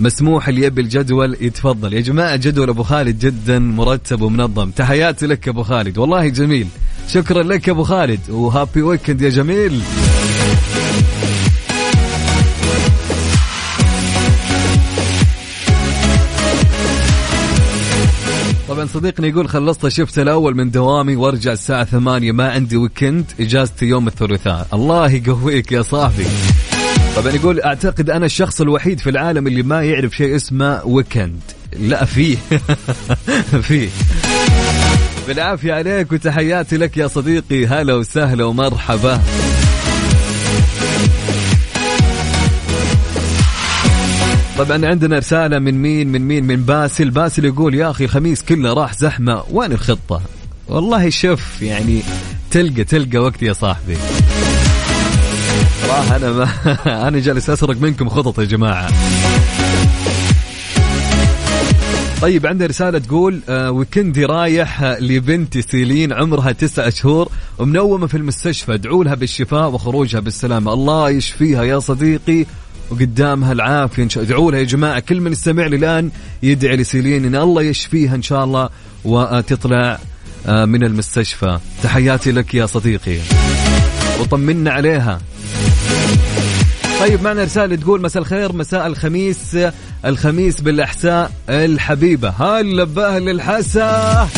Speaker 1: مسموح اللي يبي الجدول يتفضل. يا جماعة جدول أبو خالد جدا مرتب ومنظم. تحياتي لك أبو خالد. والله جميل. شكرا لك أبو خالد و happy weekend يا جميل. طبعا صديقنا يقول خلصت shift الأول من دوامي وارجع الساعة ثمانية ما عندي weekend إجازتي يوم الثلاثاء. الله يقويك يا صاحبي. طبعا يقول أعتقد أنا الشخص الوحيد في العالم اللي ما يعرف شيء اسمه weekend لا فيه. (laughs) فيه. بالعافية عليك وتحياتي لك يا صديقي. هلا وسهلا ومرحبا. طبعا عندنا رسالة من مين؟ من مين؟ من باسل. باسل يقول يا أخي الخميس كله راح زحمة. وين الخطة؟ والله شوف يعني تلقى تلقى وقت يا صاحبي. صراحة أنا ما (laughs) أنا جالس أسرق منكم خطط يا جماعة. طيب عندنا رسالة تقول آه ويكندي رايح لبنتي سيلين عمرها تسعة شهور ومنومة في المستشفى ادعوا لها بالشفاء وخروجها بالسلامة. الله يشفيها يا صديقي وقدامها العافية إن شاء ادعوا لها يا جماعة كل من يستمع لي الآن يدعي لسيلين إن الله يشفيها إن شاء الله وتطلع آه من المستشفى. تحياتي لك يا صديقي. وطمنا عليها. طيب معنا رسالة تقول مساء الخير مساء الخميس. الخميس بالأحساء الحبيبة. هلا بأهل الحسا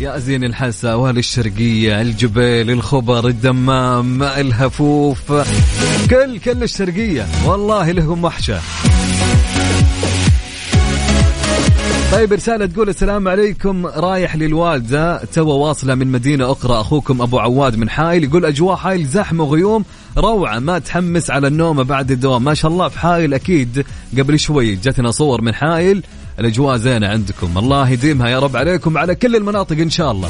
Speaker 1: يا زين الحسا واهل الشرقية الجبيل الخبر الدمام الهفوف كل كل الشرقية. والله لهم وحشة. طيب رسالة تقول السلام عليكم رايح للوالدة توا واصلة من مدينة أخرى أخوكم أبو عواد من حايل يقول أجواء حايل زحمة وغيوم روعة ما تحمس على النوم بعد الدوام. ما شاء الله في حايل أكيد. قبل شوي جتنا صور من حايل الأجواء زينة عندكم. الله يديمها يا رب عليكم على كل المناطق إن شاء الله.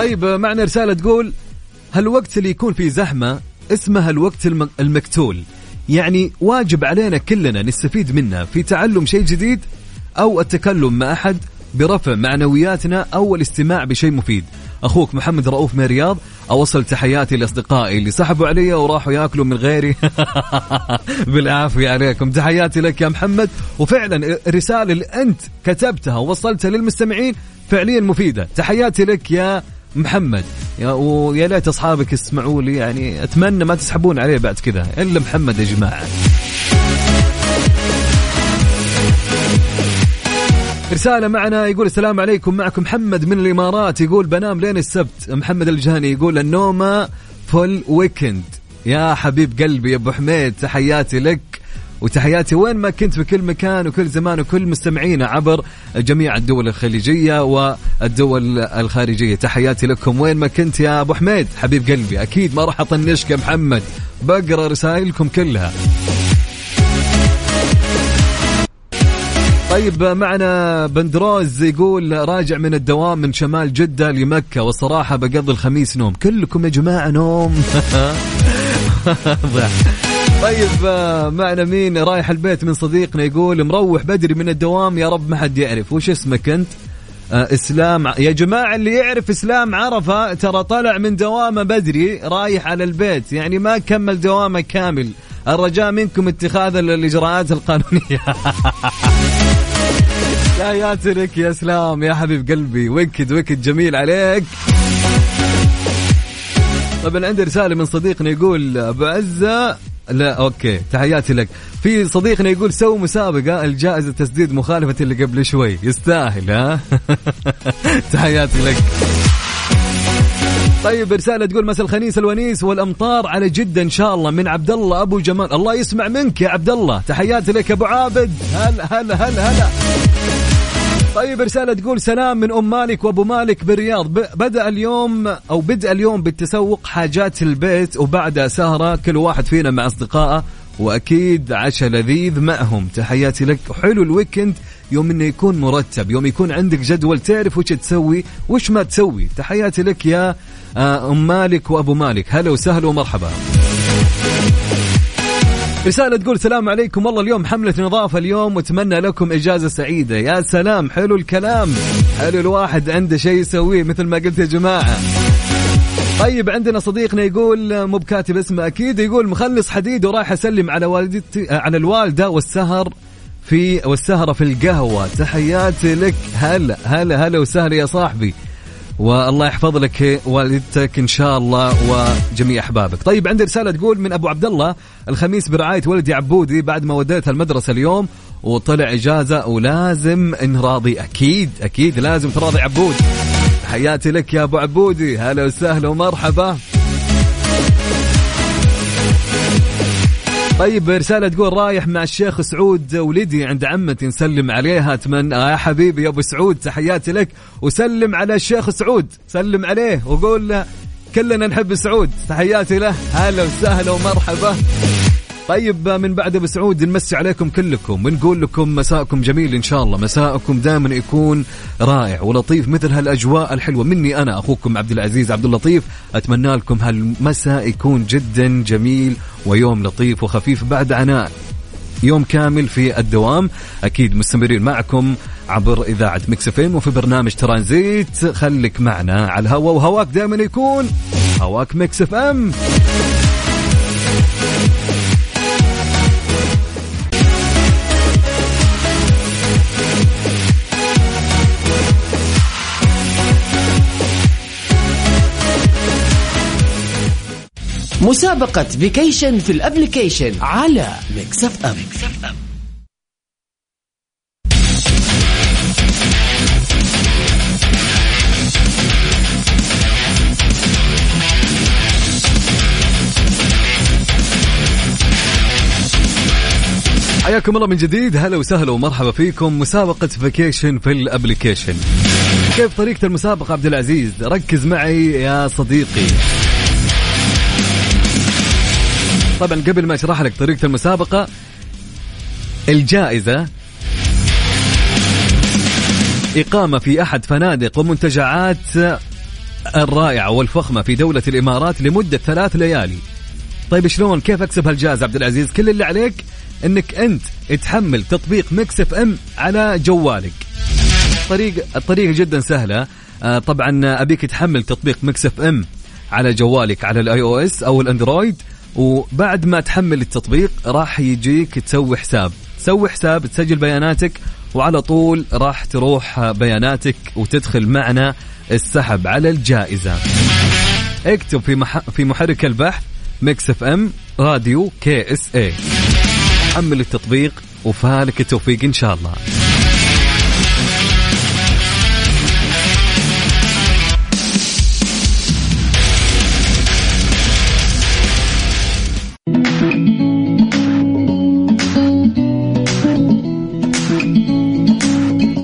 Speaker 1: طيب معنا رسالة تقول هالوقت اللي يكون فيه زحمة اسمه الوقت الم- المكتول يعني واجب علينا كلنا نستفيد منه في تعلم شيء جديد أو التكلم مع أحد برفع معنوياتنا أو الاستماع بشيء مفيد. أخوك محمد رؤوف من الرياض أوصل تحياتي لأصدقائي اللي سحبوا علي وراحوا يأكلوا من غيري. (laughs) بالعافية عليكم. تحياتي لك يا محمد. وفعلا الرسالة اللي أنت كتبتها ووصلتها للمستمعين فعليا مفيدة. تحياتي لك يا محمد. يا ويا ليت أصحابك يسمعوا لي يعني أتمنى ما تسحبون عليه بعد كذا. إلا محمد يا جماعة. رسالة معنا يقول السلام عليكم معكم محمد من الإمارات. يقول بنام لين السبت. محمد الجهني يقول النومة full weekend يا حبيب قلبي يا أبو حميد تحياتي لك. وتحياتي وين ما كنت في كل مكان وكل زمان وكل مستمعينا عبر جميع الدول الخليجية والدول الخارجية. تحياتي لكم وين ما كنت يا أبو حميد. حبيب قلبي أكيد ما راح أطنشك يا محمد. بقرأ رسائلكم كلها. طيب معنا بندروز يقول راجع من الدوام من شمال جدة لمكة والصراحة بقضي الخميس نوم. كلكم يا جماعة نوم. (laughs) طيب آه، معنا مين؟ رايح البيت من صديقنا يقول مروح بدري من الدوام يا رب ما حد يعرف. وش اسمك أنت؟ آه إسلام يا جماعة اللي يعرف إسلام عرفة ترى طلع من دوامه بدري رايح على البيت يعني ما كمل دوامه كامل. الرجاء منكم اتخاذ ال- الإجراءات القانونية. (laughs) تحياتي لك يا إسلام يا حبيب قلبي ويكد ويكد جميل عليك. طبعا عندي رسالة من صديقنا يقول أبو عزة لا أوكي. تحياتي لك. في صديقنا يقول سووا مسابقة الجائزة تسديد مخالفة اللي قبل شوي. يستاهل ها؟ (laughs) تحياتي لك. طيب رسالة تقول مساء الخميس الونيس والأمطار على جدة إن شاء الله من عبد الله أبو جمال. الله يسمع منك يا عبد الله تحياتي لك أبو عابد. هلا هلا هلا هلا. طيب رسالة تقول سلام من أم مالك وأبو مالك بالرياض. بدأ اليوم أو بدأ اليوم بالتسوق حاجات البيت وبعدها سهرة كل واحد فينا مع أصدقائه وأكيد عشاء لذيذ معهم. تحياتي لك. حلو الويكند يوم إنه يكون مرتب يوم يكون عندك جدول تعرف وش تسوي وش ما تسوي. تحياتي لك يا آه، أم مالك وأبو مالك. هلا وسهلا ومرحبا. رسالة تقول السلام عليكم. والله اليوم حملة نظافة اليوم واتمنى لكم إجازة سعيدة. يا سلام حلو الكلام. حلو الواحد عنده شيء يسويه مثل ما قلت يا جماعة. طيب عندنا صديقنا يقول مو بكاتب اسمه أكيد يقول مخلص حديد ورايح أسلم على والدتي على الوالدة والسهر في والسهرة في القهوة. تحياتي لك. هلا هلا هلا وسهلا يا صاحبي. والله يحفظ لك والدتك إن شاء الله وجميع أحبابك. طيب عندي رسالة تقول من أبو عبد الله الخميس برعاية ولدي عبودي بعد ما وديتها المدرسة اليوم وطلع إجازة ولازم انراضي أكيد أكيد لازم تراضي عبود. حياتي لك يا أبو عبودي هلا وسهلا ومرحبا. طيب رسالة تقول رايح مع الشيخ سعود ولدي عند عمتي نسلم عليها. أتمنى. آه يا حبيبي يا أبو سعود تحياتي لك. وسلم على الشيخ سعود. سلم عليه وقول له كلنا نحب سعود. تحياتي له. هلا وسهلا ومرحبا. طيب من بعد أبو سعود نمسي عليكم كلكم ونقول لكم مساءكم جميل إن شاء الله. مساءكم دائما يكون رائع ولطيف مثل هالأجواء الحلوة. مني أنا أخوكم عبد العزيز عبد اللطيف. أتمنى لكم هالمساء يكون جدا جميل ويوم لطيف وخفيف بعد عناء. يوم كامل في الدوام أكيد مستمرين معكم عبر إذاعة مكس إف إم وفي برنامج ترانزيت. خليك معنا على الهواء وهواك دائما يكون هواك مكس إف إم.
Speaker 5: مسابقة vacation في ال application على ميكس اف ام
Speaker 1: حياكم الله من جديد. هلا وسهلا ومرحبا فيكم. مسابقة vacation في ال application كيف طريقة المسابقة عبد العزيز؟ ركز معي يا صديقي. طبعا قبل ما أشرح لك طريقة المسابقة الجائزة إقامة في أحد فنادق ومنتجعات الرائعة والفخمة في دولة الإمارات لمدة ثلاث ليالي. طيب شلون؟ كيف أكسب هالجائزة عبد العزيز؟ كل اللي عليك إنك أنت تحمل تطبيق ميكس إف إم على جوالك. طريق الطريقة جدا سهلة. آه، طبعا أبيك تحمل تطبيق ميكس إف إم على جوالك على ال iOS أو ال Android وبعد ما تحمل التطبيق راح يجيك تسوي حساب. سوي حساب تسجل بياناتك وعلى طول راح تروح بياناتك وتدخل معنا السحب على الجائزة. اكتب في مح... في محرك البحث Mix FM Radio KSA. حمل التطبيق وفالك التوفيق إن شاء الله.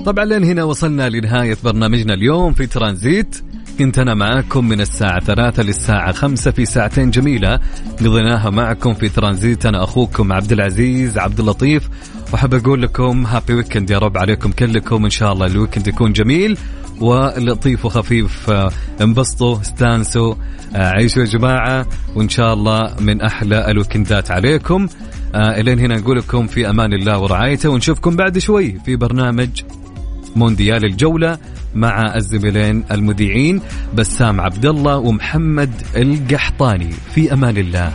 Speaker 1: طبعا لين هنا وصلنا لنهاية برنامجنا اليوم في ترانزيت. كنت أنا معاكم من الساعة ثلاثة للساعة خمسة في ساعتين جميلة. قضيناها معكم في ترانزيت. أنا أخوكم عبد العزيز عبد اللطيف. وحاب أقول لكم happy weekend يا رب عليكم كلكم. إن شاء الله ال weekend يكون جميل. ولطيف وخفيف. آه، انبسطوا استانسوا آه، عيشوا يا جماعة. وإن شاء الله من أحلى الويكندات عليكم. آه، إلين هنا نقول لكم في أمان الله ورعايته. ونشوفكم بعد شوي في برنامج مونديال الجولة مع الزميلين المذيعين بسام عبد الله ومحمد القحطاني. في أمان الله.